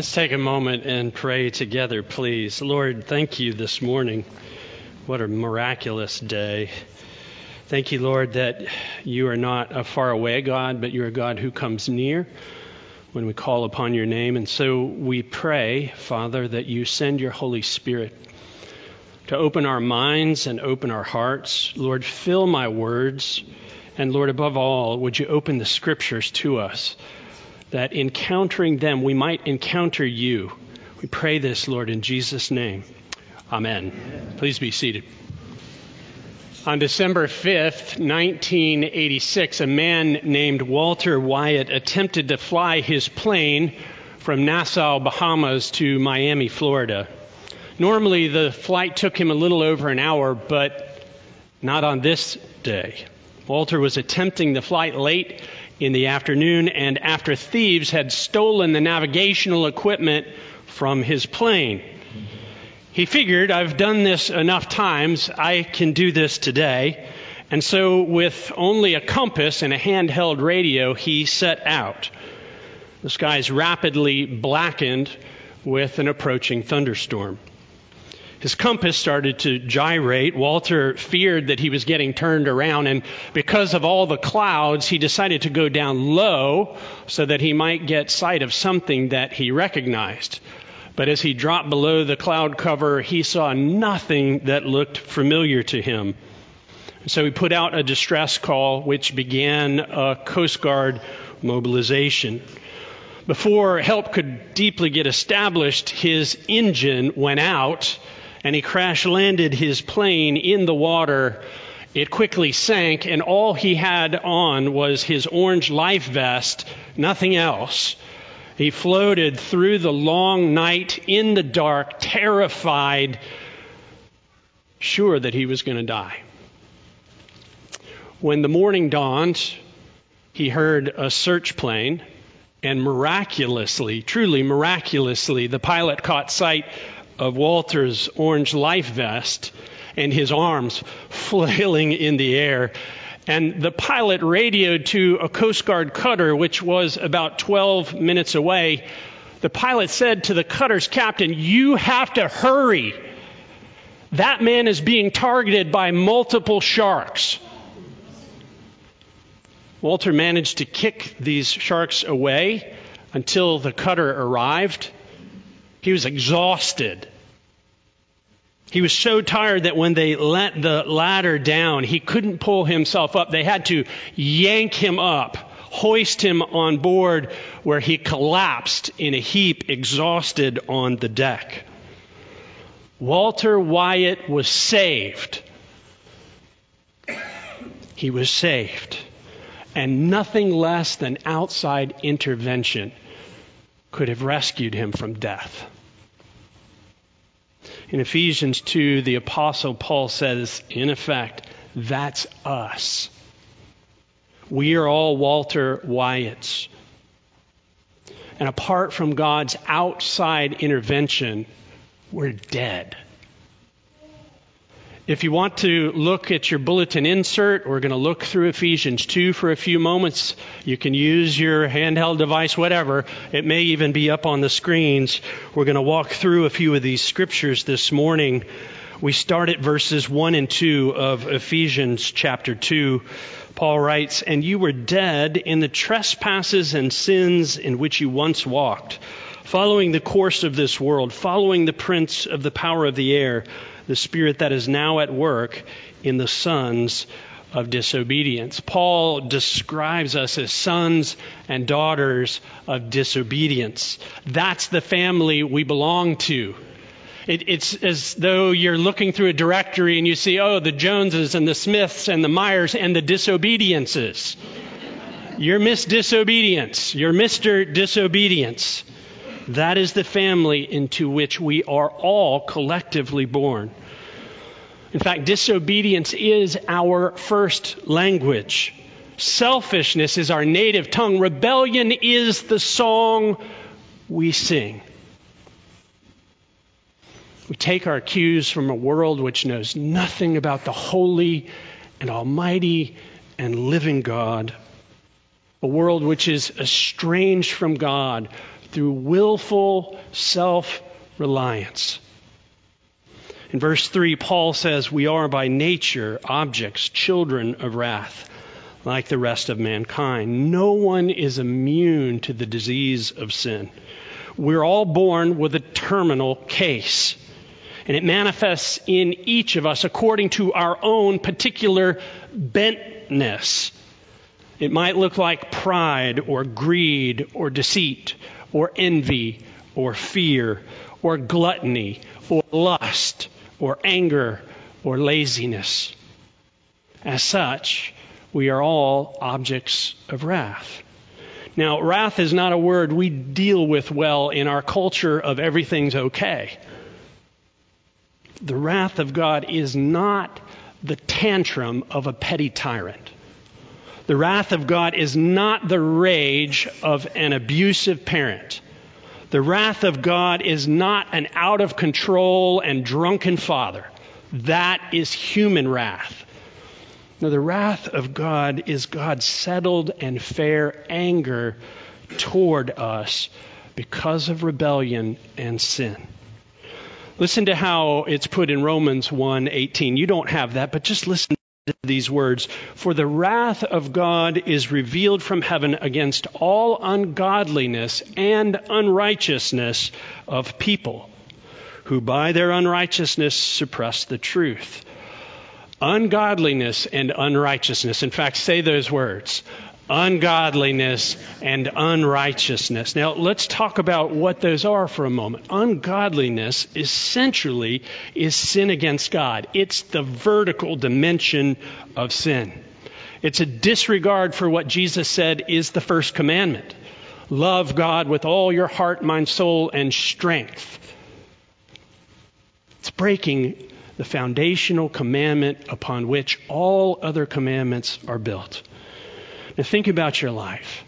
Let's take a moment and pray together, please. Lord, thank you this morning. What a miraculous day. Thank you, Lord, that you are not a faraway God, but you're a God who comes near when we call upon your name. And so we pray, Father, that you send your Holy Spirit to open our minds and open our hearts. Lord, fill my words. And Lord, above all, would you open the scriptures to us? That encountering them, we might encounter you. We pray this, Lord, in Jesus' name. Amen. Amen. Please be seated. On December 5th, 1986, a man named Walter Wyatt attempted to fly his plane from Nassau, Bahamas to Miami, Florida. Normally, the flight took him a little over an hour, but not on this day. Walter was attempting the flight late in the afternoon, and after thieves had stolen the navigational equipment from his plane. He figured, I've done this enough times, I can do this today. And so, with only a compass and a handheld radio, he set out. The skies rapidly blackened with an approaching thunderstorm. His compass started to gyrate. Walter feared that he was getting turned around, and because of all the clouds, he decided to go down low so that he might get sight of something that he recognized. But as he dropped below the cloud cover, he saw nothing that looked familiar to him. So he put out a distress call, which began a Coast Guard mobilization. Before help could deeply get established, his engine went out and he crash landed his plane in the water. It quickly sank, and all he had on was his orange life vest, nothing else. He floated through the long night in the dark, terrified, sure that he was going to die. When the morning dawned, he heard a search plane, and miraculously, truly miraculously, the pilot caught sight of Walter's orange life vest and his arms flailing in the air. And the pilot radioed to a Coast Guard cutter, which was about 12 minutes away. The pilot said to the cutter's captain, You have to hurry. That man is being targeted by multiple sharks. Walter managed to kick these sharks away until the cutter arrived. He was exhausted. He was so tired that when they let the ladder down, he couldn't pull himself up. They had to yank him up, hoist him on board, where he collapsed in a heap, exhausted on the deck. Walter Wyatt was saved. He was saved. And nothing less than outside intervention could have rescued him from death. In Ephesians 2, the Apostle Paul says, in effect, that's us. We are all Walter Wyatts. And apart from God's outside intervention, we're dead. If you want to look at your bulletin insert, we're going to look through Ephesians 2 for a few moments. You can use your handheld device, whatever. It may even be up on the screens. We're going to walk through a few of these scriptures this morning. We start at verses 1 and 2 of Ephesians chapter 2. Paul writes, And you were dead in the trespasses and sins in which you once walked, following the course of this world, following the prince of the power of the air the spirit that is now at work in the sons of disobedience. Paul describes us as sons and daughters of disobedience. That's the family we belong to. It, it's as though you're looking through a directory and you see, oh, the Joneses and the Smiths and the Myers and the disobediences. You're Miss Disobedience. You're Mr. Disobedience. That is the family into which we are all collectively born. In fact, disobedience is our first language. Selfishness is our native tongue. Rebellion is the song we sing. We take our cues from a world which knows nothing about the holy and almighty and living God, a world which is estranged from God through willful self reliance. In verse 3, Paul says, We are by nature objects, children of wrath, like the rest of mankind. No one is immune to the disease of sin. We're all born with a terminal case, and it manifests in each of us according to our own particular bentness. It might look like pride or greed or deceit or envy or fear or gluttony or lust or anger or laziness. As such, we are all objects of wrath. Now, wrath is not a word we deal with well in our culture of everything's okay. The wrath of God is not the tantrum of a petty tyrant. The wrath of God is not the rage of an abusive parent. The wrath of God is not an out of control and drunken father. That is human wrath. No, the wrath of God is God's settled and fair anger toward us because of rebellion and sin. Listen to how it's put in Romans 1:18. You don't have that, but just listen these words For the wrath of God is revealed from heaven against all ungodliness and unrighteousness of people who by their unrighteousness suppress the truth. Ungodliness and unrighteousness. In fact, say those words ungodliness, and unrighteousness. Now, let's talk about what those are for a moment. Ungodliness essentially is sin against God, it's the vertical dimension of sin. It's a disregard for what Jesus said is the first commandment love God with all your heart, mind, soul, and strength. It's breaking the foundational commandment upon which all other commandments are built. Now think about your life.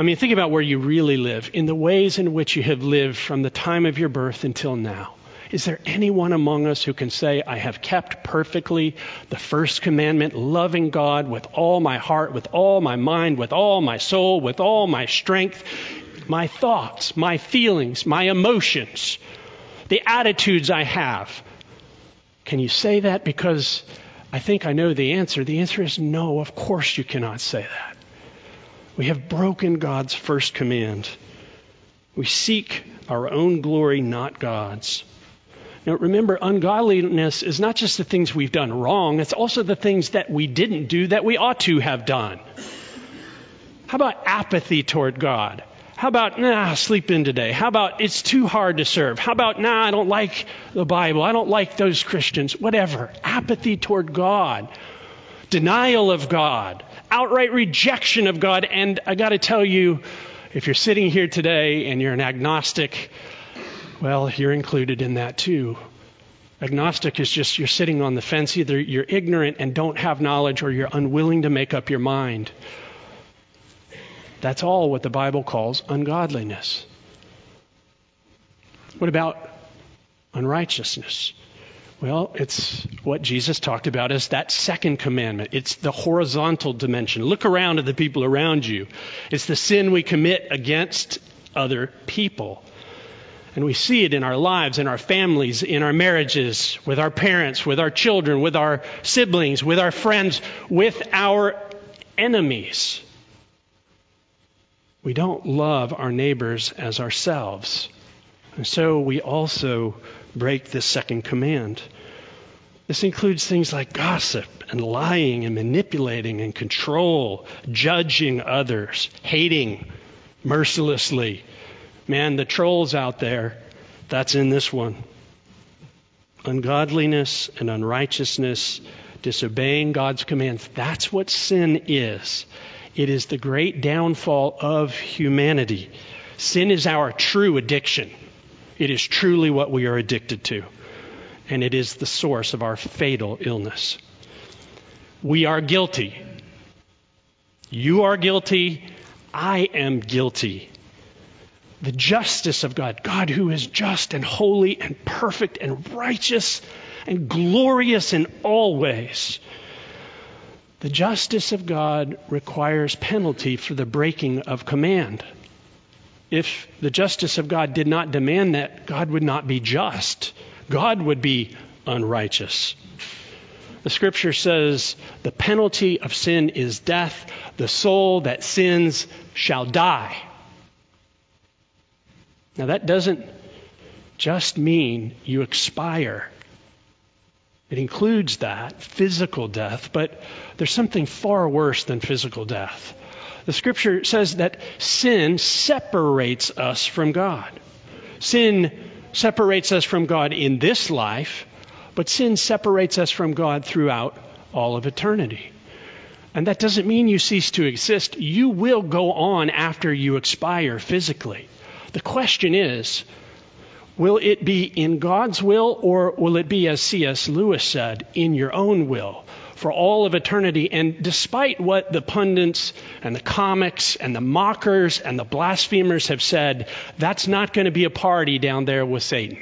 I mean, think about where you really live, in the ways in which you have lived from the time of your birth until now. Is there anyone among us who can say, I have kept perfectly the first commandment, loving God with all my heart, with all my mind, with all my soul, with all my strength, my thoughts, my feelings, my emotions, the attitudes I have? Can you say that? Because I think I know the answer. The answer is no, of course you cannot say that. We have broken God's first command. We seek our own glory, not God's. Now remember, ungodliness is not just the things we've done wrong, it's also the things that we didn't do that we ought to have done. How about apathy toward God? How about, nah, sleep in today? How about, it's too hard to serve? How about, nah, I don't like the Bible. I don't like those Christians. Whatever. Apathy toward God. Denial of God. Outright rejection of God. And I got to tell you, if you're sitting here today and you're an agnostic, well, you're included in that too. Agnostic is just you're sitting on the fence. Either you're ignorant and don't have knowledge or you're unwilling to make up your mind. That's all what the Bible calls ungodliness. What about unrighteousness? Well, it's what Jesus talked about as that second commandment. It's the horizontal dimension. Look around at the people around you. It's the sin we commit against other people. And we see it in our lives, in our families, in our marriages, with our parents, with our children, with our siblings, with our friends, with our enemies. We don't love our neighbors as ourselves. And so we also break this second command. This includes things like gossip and lying and manipulating and control, judging others, hating mercilessly. Man, the trolls out there, that's in this one. Ungodliness and unrighteousness, disobeying God's commands, that's what sin is. It is the great downfall of humanity. Sin is our true addiction. It is truly what we are addicted to. And it is the source of our fatal illness. We are guilty. You are guilty. I am guilty. The justice of God, God who is just and holy and perfect and righteous and glorious in all ways, the justice of God requires penalty for the breaking of command. If the justice of God did not demand that, God would not be just. God would be unrighteous. The scripture says the penalty of sin is death. The soul that sins shall die. Now, that doesn't just mean you expire. It includes that, physical death, but there's something far worse than physical death. The scripture says that sin separates us from God. Sin separates us from God in this life, but sin separates us from God throughout all of eternity. And that doesn't mean you cease to exist. You will go on after you expire physically. The question is, will it be in God's will or will it be, as C.S. Lewis said, in your own will for all of eternity? And despite what the pundits and the comics and the mockers and the blasphemers have said, that's not going to be a party down there with Satan.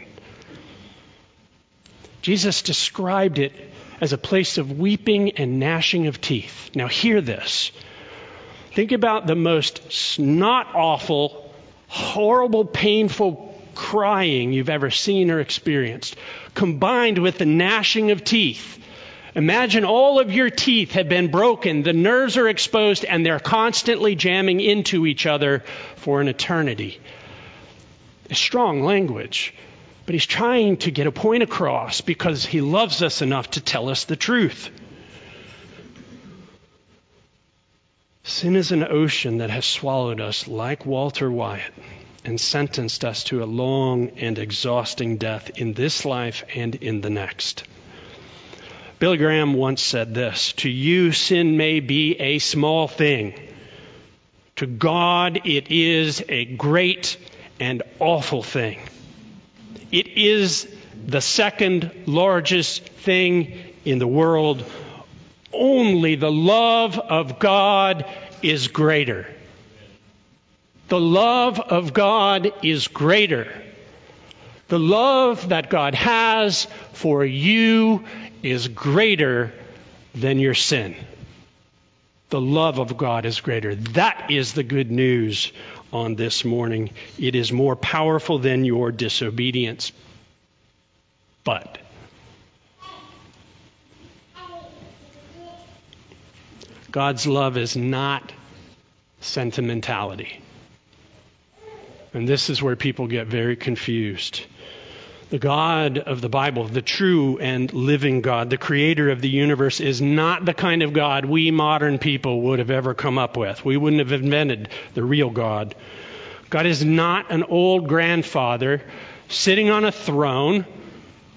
Jesus described it as a place of weeping and gnashing of teeth. Now, hear this. Think about the most snot awful horrible, painful crying you've ever seen or experienced, combined with the gnashing of teeth. Imagine all of your teeth have been broken, the nerves are exposed, and they're constantly jamming into each other for an eternity. It's strong language, but he's trying to get a point across because he loves us enough to tell us the truth. Sin is an ocean that has swallowed us like Walter Wyatt and sentenced us to a long and exhausting death in this life and in the next. Billy Graham once said this To you, sin may be a small thing. To God, it is a great and awful thing. It is the second largest thing in the world only the love of God is greater. The love of God is greater. The love that God has for you is greater than your sin. The love of God is greater. That is the good news on this morning. It is more powerful than your disobedience. But God's love is not sentimentality. And this is where people get very confused. The God of the Bible, the true and living God, the creator of the universe, is not the kind of God we modern people would have ever come up with. We wouldn't have invented the real God. God is not an old grandfather sitting on a throne,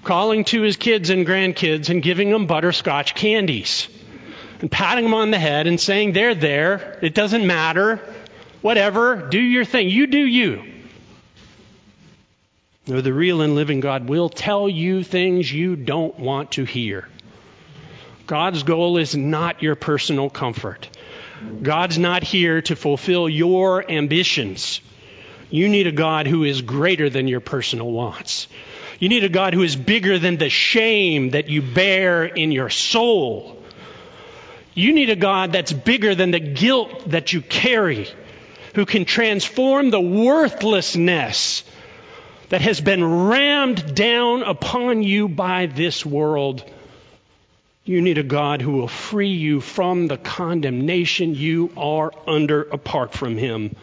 calling to his kids and grandkids and giving them butterscotch candies and patting them on the head and saying, They're there. It doesn't matter. Whatever. Do your thing. You do you. No, the real and living God will tell you things you don't want to hear. God's goal is not your personal comfort. God's not here to fulfill your ambitions. You need a God who is greater than your personal wants. You need a God who is bigger than the shame that you bear in your soul. You need a God that's bigger than the guilt that you carry, who can transform the worthlessness that has been rammed down upon you by this world. You need a God who will free you from the condemnation you are under apart from Him.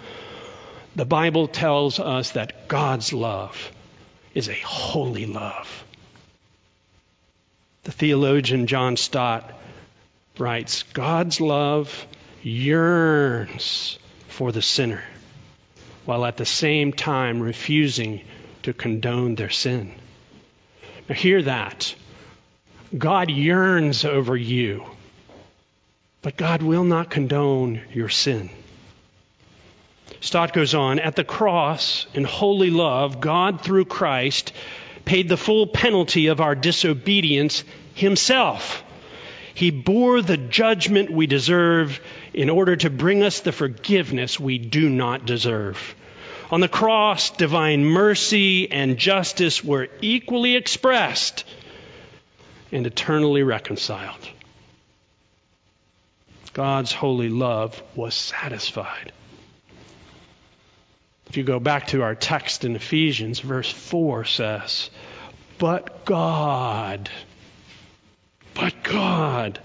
The Bible tells us that God's love is a holy love. The theologian John Stott writes God's love yearns for the sinner while at the same time refusing to condone their sin. Now, hear that. God yearns over you, but God will not condone your sin. Stott goes on At the cross, in holy love, God, through Christ, paid the full penalty of our disobedience himself he bore the judgment we deserve in order to bring us the forgiveness we do not deserve. On the cross, divine mercy and justice were equally expressed and eternally reconciled. God's holy love was satisfied. If you go back to our text in Ephesians, verse 4 says, But God, but God,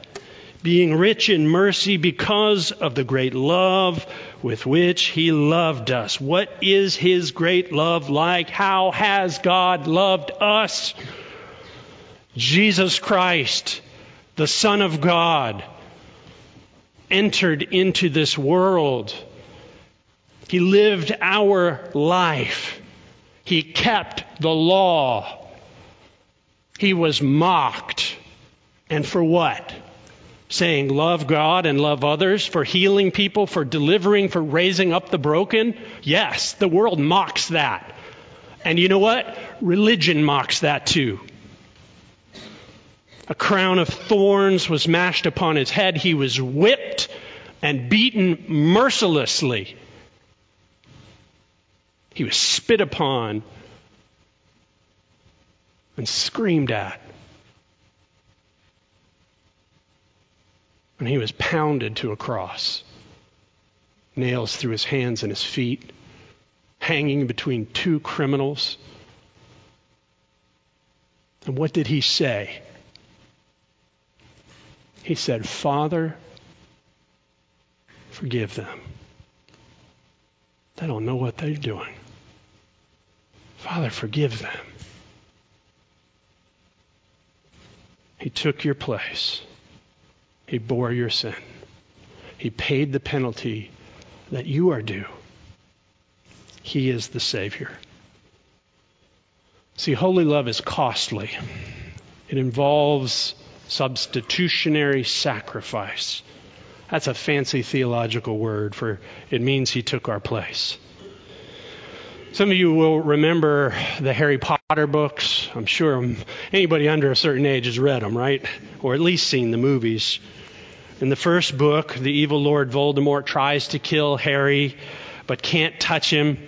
being rich in mercy because of the great love with which He loved us. What is His great love like? How has God loved us? Jesus Christ, the Son of God, entered into this world he lived our life. He kept the law. He was mocked. And for what? Saying, love God and love others, for healing people, for delivering, for raising up the broken? Yes, the world mocks that. And you know what? Religion mocks that too. A crown of thorns was mashed upon his head. He was whipped and beaten mercilessly. He was spit upon and screamed at. And he was pounded to a cross, nails through his hands and his feet, hanging between two criminals. And what did he say? He said, Father, forgive them. They don't know what they're doing. Father, forgive them. He took your place. He bore your sin. He paid the penalty that you are due. He is the Savior. See, holy love is costly. It involves substitutionary sacrifice. That's a fancy theological word for it means he took our place. Some of you will remember the Harry Potter books. I'm sure anybody under a certain age has read them, right? Or at least seen the movies. In the first book, the evil Lord Voldemort tries to kill Harry, but can't touch him.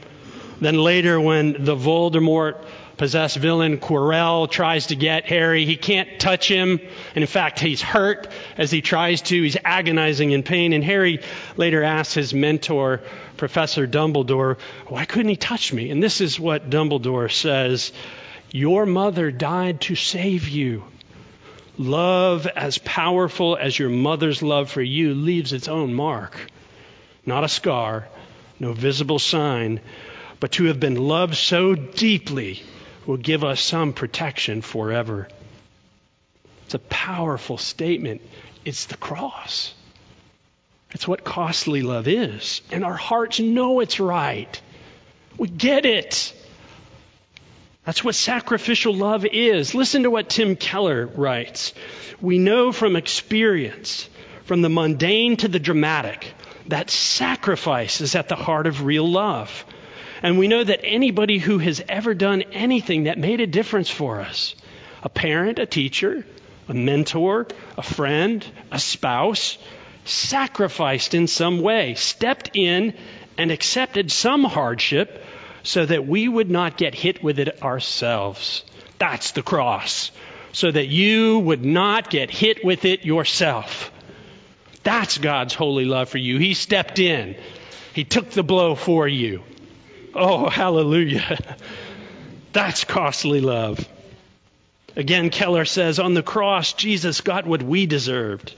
Then later, when the Voldemort possessed villain Quirrell tries to get Harry, he can't touch him. And in fact, he's hurt as he tries to. He's agonizing in pain. And Harry later asks his mentor, Professor Dumbledore, why couldn't he touch me? And this is what Dumbledore says Your mother died to save you. Love as powerful as your mother's love for you leaves its own mark. Not a scar, no visible sign, but to have been loved so deeply will give us some protection forever. It's a powerful statement. It's the cross. It's what costly love is. And our hearts know it's right. We get it. That's what sacrificial love is. Listen to what Tim Keller writes. We know from experience, from the mundane to the dramatic, that sacrifice is at the heart of real love. And we know that anybody who has ever done anything that made a difference for us, a parent, a teacher, a mentor, a friend, a spouse, sacrificed in some way, stepped in and accepted some hardship so that we would not get hit with it ourselves. That's the cross. So that you would not get hit with it yourself. That's God's holy love for you. He stepped in. He took the blow for you. Oh, hallelujah. That's costly love. Again, Keller says, on the cross, Jesus got what we deserved.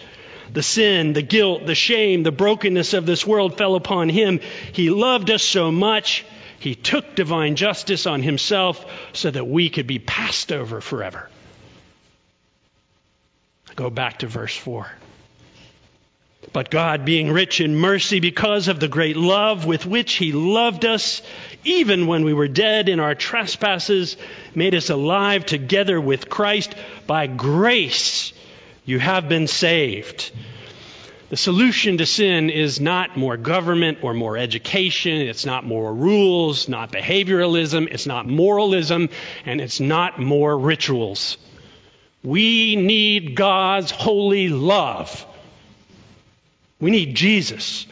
The sin, the guilt, the shame, the brokenness of this world fell upon him. He loved us so much, he took divine justice on himself so that we could be passed over forever. Go back to verse 4. But God, being rich in mercy because of the great love with which He loved us, even when we were dead in our trespasses, made us alive together with Christ. By grace you have been saved. The solution to sin is not more government or more education. It's not more rules, not behavioralism. It's not moralism, and it's not more rituals. We need God's holy love. We need Jesus,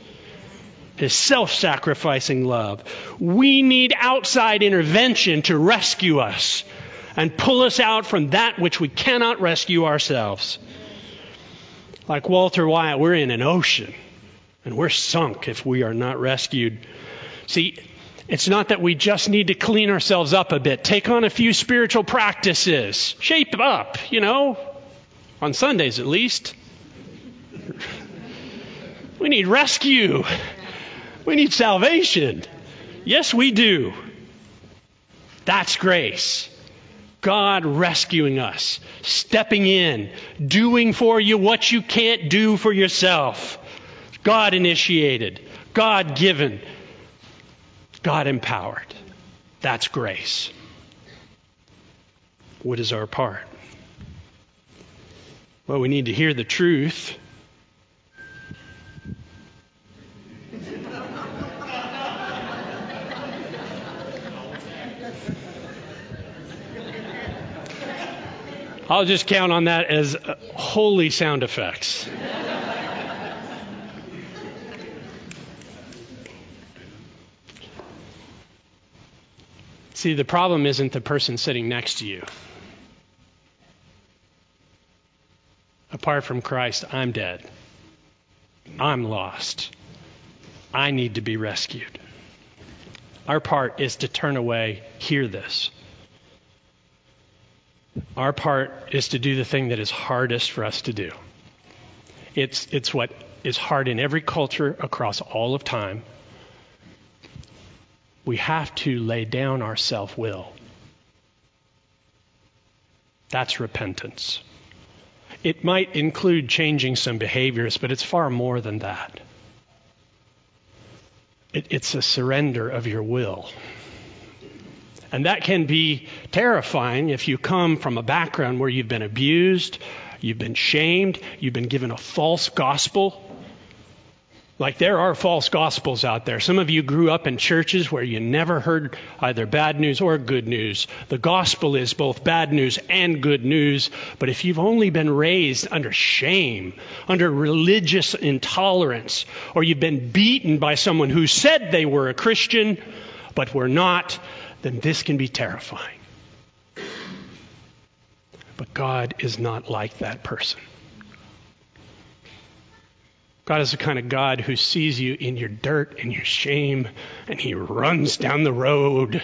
his self sacrificing love. We need outside intervention to rescue us and pull us out from that which we cannot rescue ourselves. Like Walter Wyatt, we're in an ocean and we're sunk if we are not rescued. See, It's not that we just need to clean ourselves up a bit, take on a few spiritual practices, shape up, you know, on Sundays at least. We need rescue. We need salvation. Yes, we do. That's grace. God rescuing us, stepping in, doing for you what you can't do for yourself. God initiated, God given, God empowered. That's grace. What is our part? Well, we need to hear the truth. I'll just count on that as uh, holy sound effects. See, the problem isn't the person sitting next to you. Apart from Christ, I'm dead. I'm lost. I need to be rescued. Our part is to turn away, hear this. Our part is to do the thing that is hardest for us to do. It's, it's what is hard in every culture across all of time we have to lay down our self will. That's repentance. It might include changing some behaviors, but it's far more than that. It, it's a surrender of your will. And that can be terrifying if you come from a background where you've been abused, you've been shamed, you've been given a false gospel. Like there are false gospels out there. Some of you grew up in churches where you never heard either bad news or good news. The gospel is both bad news and good news. But if you've only been raised under shame, under religious intolerance, or you've been beaten by someone who said they were a Christian but were not, then this can be terrifying. But God is not like that person. God is the kind of God who sees you in your dirt and your shame, and He runs down the road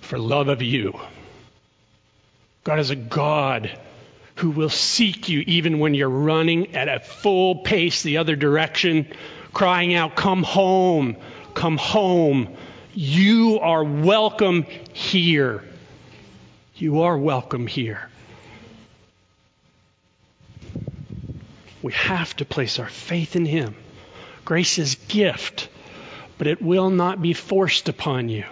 for love of you. God is a God who will seek you even when you're running at a full pace the other direction, crying out, Come home, come home. You are welcome here. You are welcome here. We have to place our faith in Him. Grace is a gift, but it will not be forced upon you.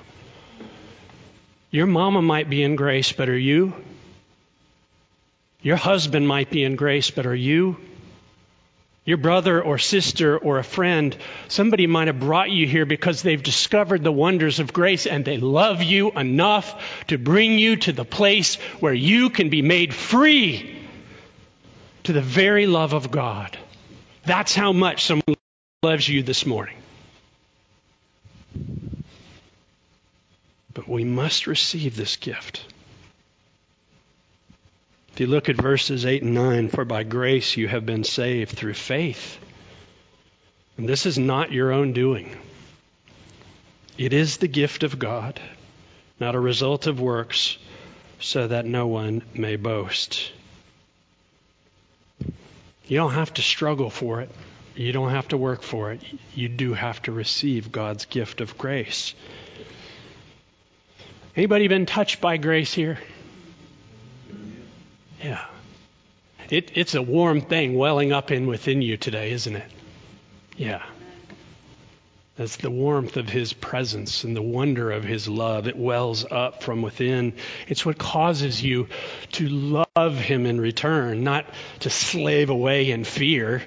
Your mama might be in grace, but are you? Your husband might be in grace, but are you? Your brother or sister or a friend, somebody might have brought you here because they've discovered the wonders of grace and they love you enough to bring you to the place where you can be made free to the very love of God. That's how much someone loves you this morning. But we must receive this gift. If you look at verses 8 and 9, for by grace you have been saved through faith. And this is not your own doing, it is the gift of God, not a result of works, so that no one may boast. You don't have to struggle for it. You don't have to work for it. You do have to receive God's gift of grace. Anybody been touched by grace here? Yeah. It, it's a warm thing welling up in within you today, isn't it? Yeah. That's the warmth of His presence and the wonder of His love. It wells up from within. It's what causes you to love Him in return, not to slave away in fear.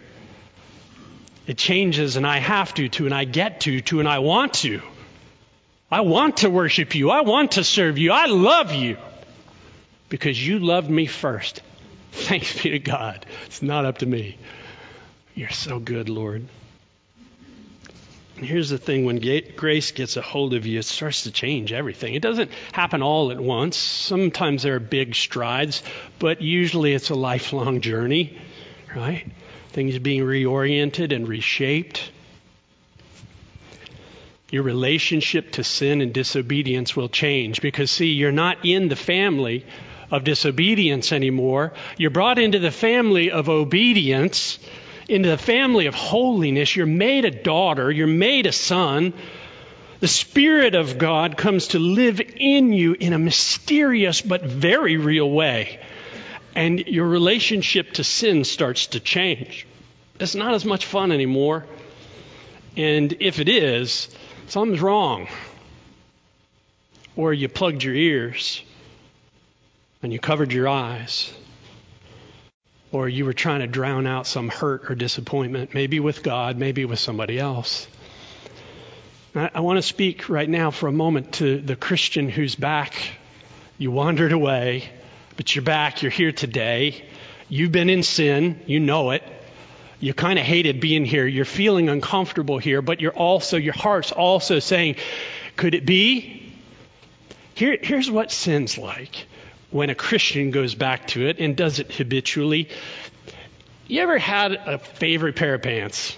It changes and I have to, to and I get to, to and I want to. I want to worship you. I want to serve you. I love you because you loved me first. Thanks be to God. It's not up to me. You're so good, Lord. And here's the thing when grace gets a hold of you, it starts to change everything. It doesn't happen all at once. Sometimes there are big strides, but usually it's a lifelong journey, right? Things being reoriented and reshaped. Your relationship to sin and disobedience will change because, see, you're not in the family of disobedience anymore. You're brought into the family of obedience, into the family of holiness. You're made a daughter, you're made a son. The Spirit of God comes to live in you in a mysterious but very real way. And your relationship to sin starts to change. It's not as much fun anymore. And if it is, something's wrong. Or you plugged your ears and you covered your eyes. Or you were trying to drown out some hurt or disappointment, maybe with God, maybe with somebody else. I, I want to speak right now for a moment to the Christian who's back. You wandered away, but you're back. You're here today. You've been in sin. You know it. You kind of hated being here. You're feeling uncomfortable here, but you're also, your heart's also saying, could it be? Here, here's what sin's like when a Christian goes back to it and does it habitually. You ever had a favorite pair of pants?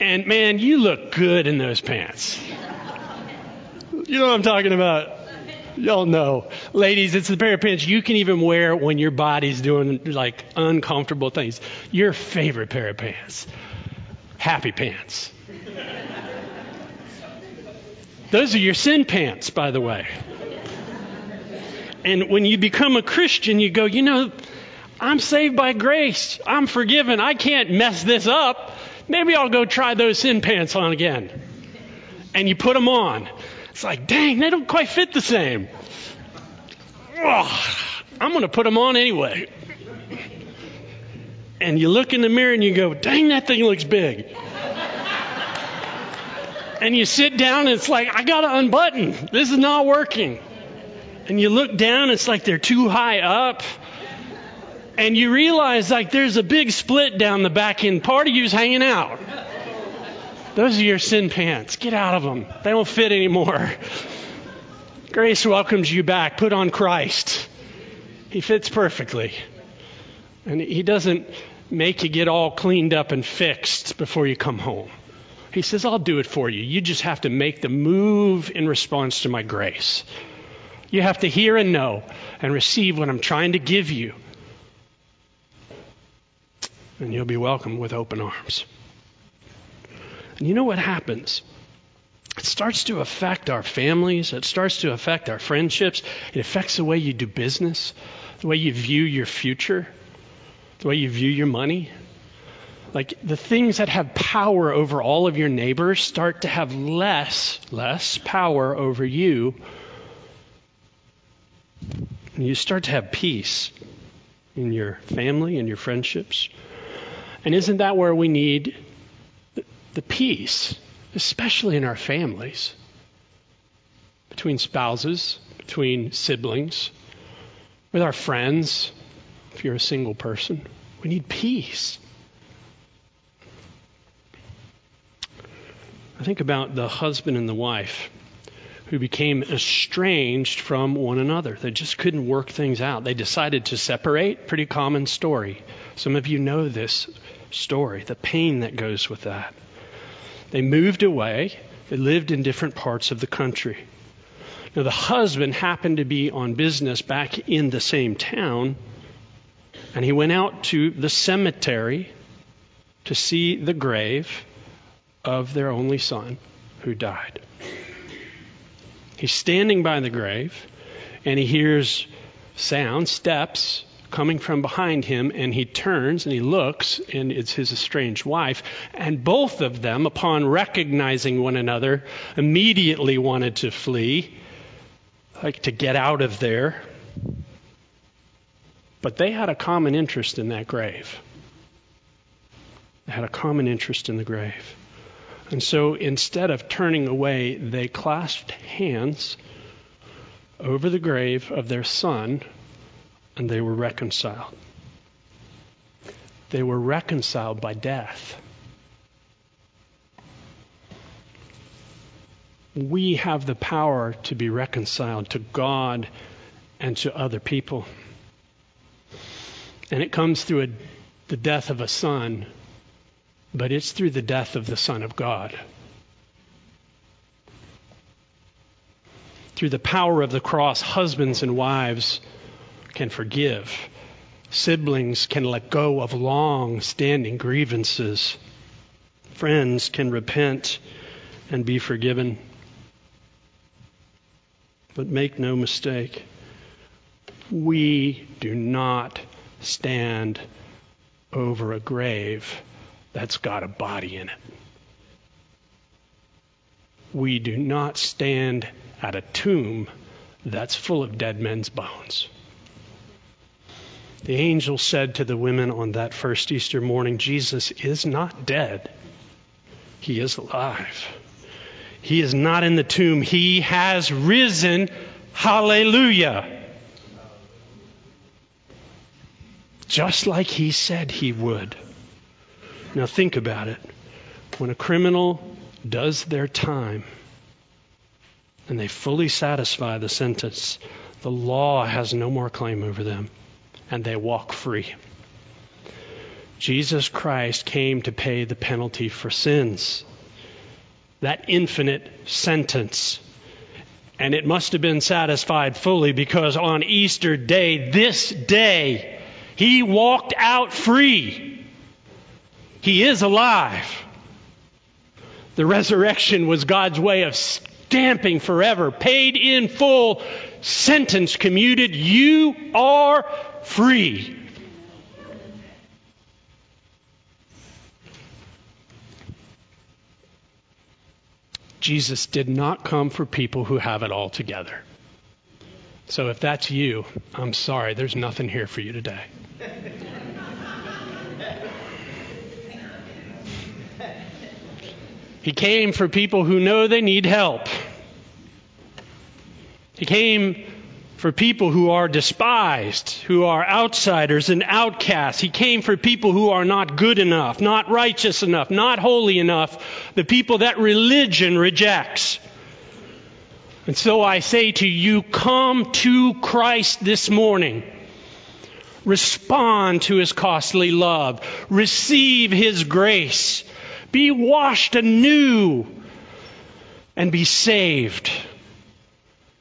And man, you look good in those pants. You know what I'm talking about? Y'all know. Ladies, it's the pair of pants you can even wear when your body's doing like uncomfortable things. Your favorite pair of pants. Happy pants. Those are your sin pants, by the way. And when you become a Christian, you go, you know, I'm saved by grace. I'm forgiven. I can't mess this up. Maybe I'll go try those sin pants on again. And you put them on. It's like, dang, they don't quite fit the same. Ugh, I'm going to put them on anyway. And you look in the mirror and you go, dang, that thing looks big. and you sit down and it's like, I got to unbutton. This is not working. And you look down, it's like they're too high up. And you realize like there's a big split down the back end. Part of you's hanging out. Those are your sin pants. Get out of them. They don't fit anymore. Grace welcomes you back. Put on Christ. He fits perfectly. And He doesn't make you get all cleaned up and fixed before you come home. He says, I'll do it for you. You just have to make the move in response to my grace. You have to hear and know and receive what I'm trying to give you. And you'll be welcomed with open arms. And you know what happens? It starts to affect our families. It starts to affect our friendships. It affects the way you do business, the way you view your future, the way you view your money. Like the things that have power over all of your neighbors start to have less, less power over you. And you start to have peace in your family and your friendships. And isn't that where we need the peace, especially in our families, between spouses, between siblings, with our friends, if you're a single person. We need peace. I think about the husband and the wife who became estranged from one another. They just couldn't work things out. They decided to separate. Pretty common story. Some of you know this story, the pain that goes with that. They moved away. They lived in different parts of the country. Now, the husband happened to be on business back in the same town, and he went out to the cemetery to see the grave of their only son who died. He's standing by the grave, and he hears sound, steps, coming from behind him, and he turns and he looks, and it's his estranged wife. And both of them, upon recognizing one another, immediately wanted to flee, like to get out of there. But they had a common interest in that grave. They had a common interest in the grave. And so instead of turning away, they clasped hands over the grave of their son and they were reconciled. They were reconciled by death. We have the power to be reconciled to God and to other people. And it comes through a, the death of a son, but it's through the death of the Son of God. Through the power of the cross, husbands and wives can forgive. Siblings can let go of long standing grievances. Friends can repent and be forgiven. But make no mistake, we do not stand over a grave that's got a body in it. We do not stand at a tomb that's full of dead men's bones. The angel said to the women on that first Easter morning, Jesus is not dead. He is alive. He is not in the tomb. He has risen. Hallelujah. Just like he said he would. Now think about it. When a criminal does their time and they fully satisfy the sentence, the law has no more claim over them and they walk free. Jesus Christ came to pay the penalty for sins. That infinite sentence. And it must have been satisfied fully because on Easter Day, this day, he walked out free. He is alive. The resurrection was God's way of stamping forever, paid in full, sentence commuted. You are free. Jesus did not come for people who have it all together. So if that's you, I'm sorry, there's nothing here for you today. He came for people who know they need help. He came for people who are despised, who are outsiders and outcasts. He came for people who are not good enough, not righteous enough, not holy enough, the people that religion rejects. And so I say to you, come to Christ this morning. Respond to his costly love. Receive his grace. Be washed anew and be saved.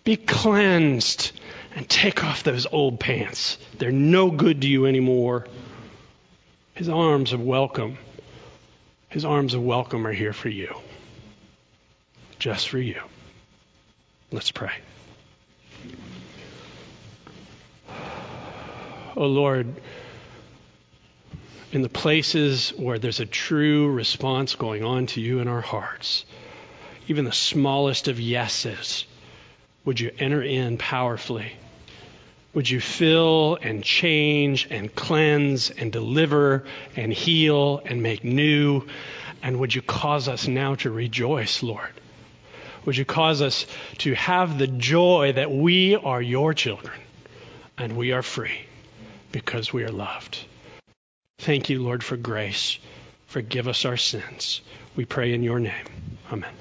Be cleansed and take off those old pants. They're no good to you anymore. His arms of welcome, his arms of welcome are here for you. Just for you. Let's pray. Oh Lord, in the places where there's a true response going on to you in our hearts, even the smallest of yeses, would you enter in powerfully? Would you fill and change and cleanse and deliver and heal and make new? And would you cause us now to rejoice, Lord? Would you cause us to have the joy that we are your children and we are free because we are loved? Thank you, Lord, for grace. Forgive us our sins. We pray in your name. Amen.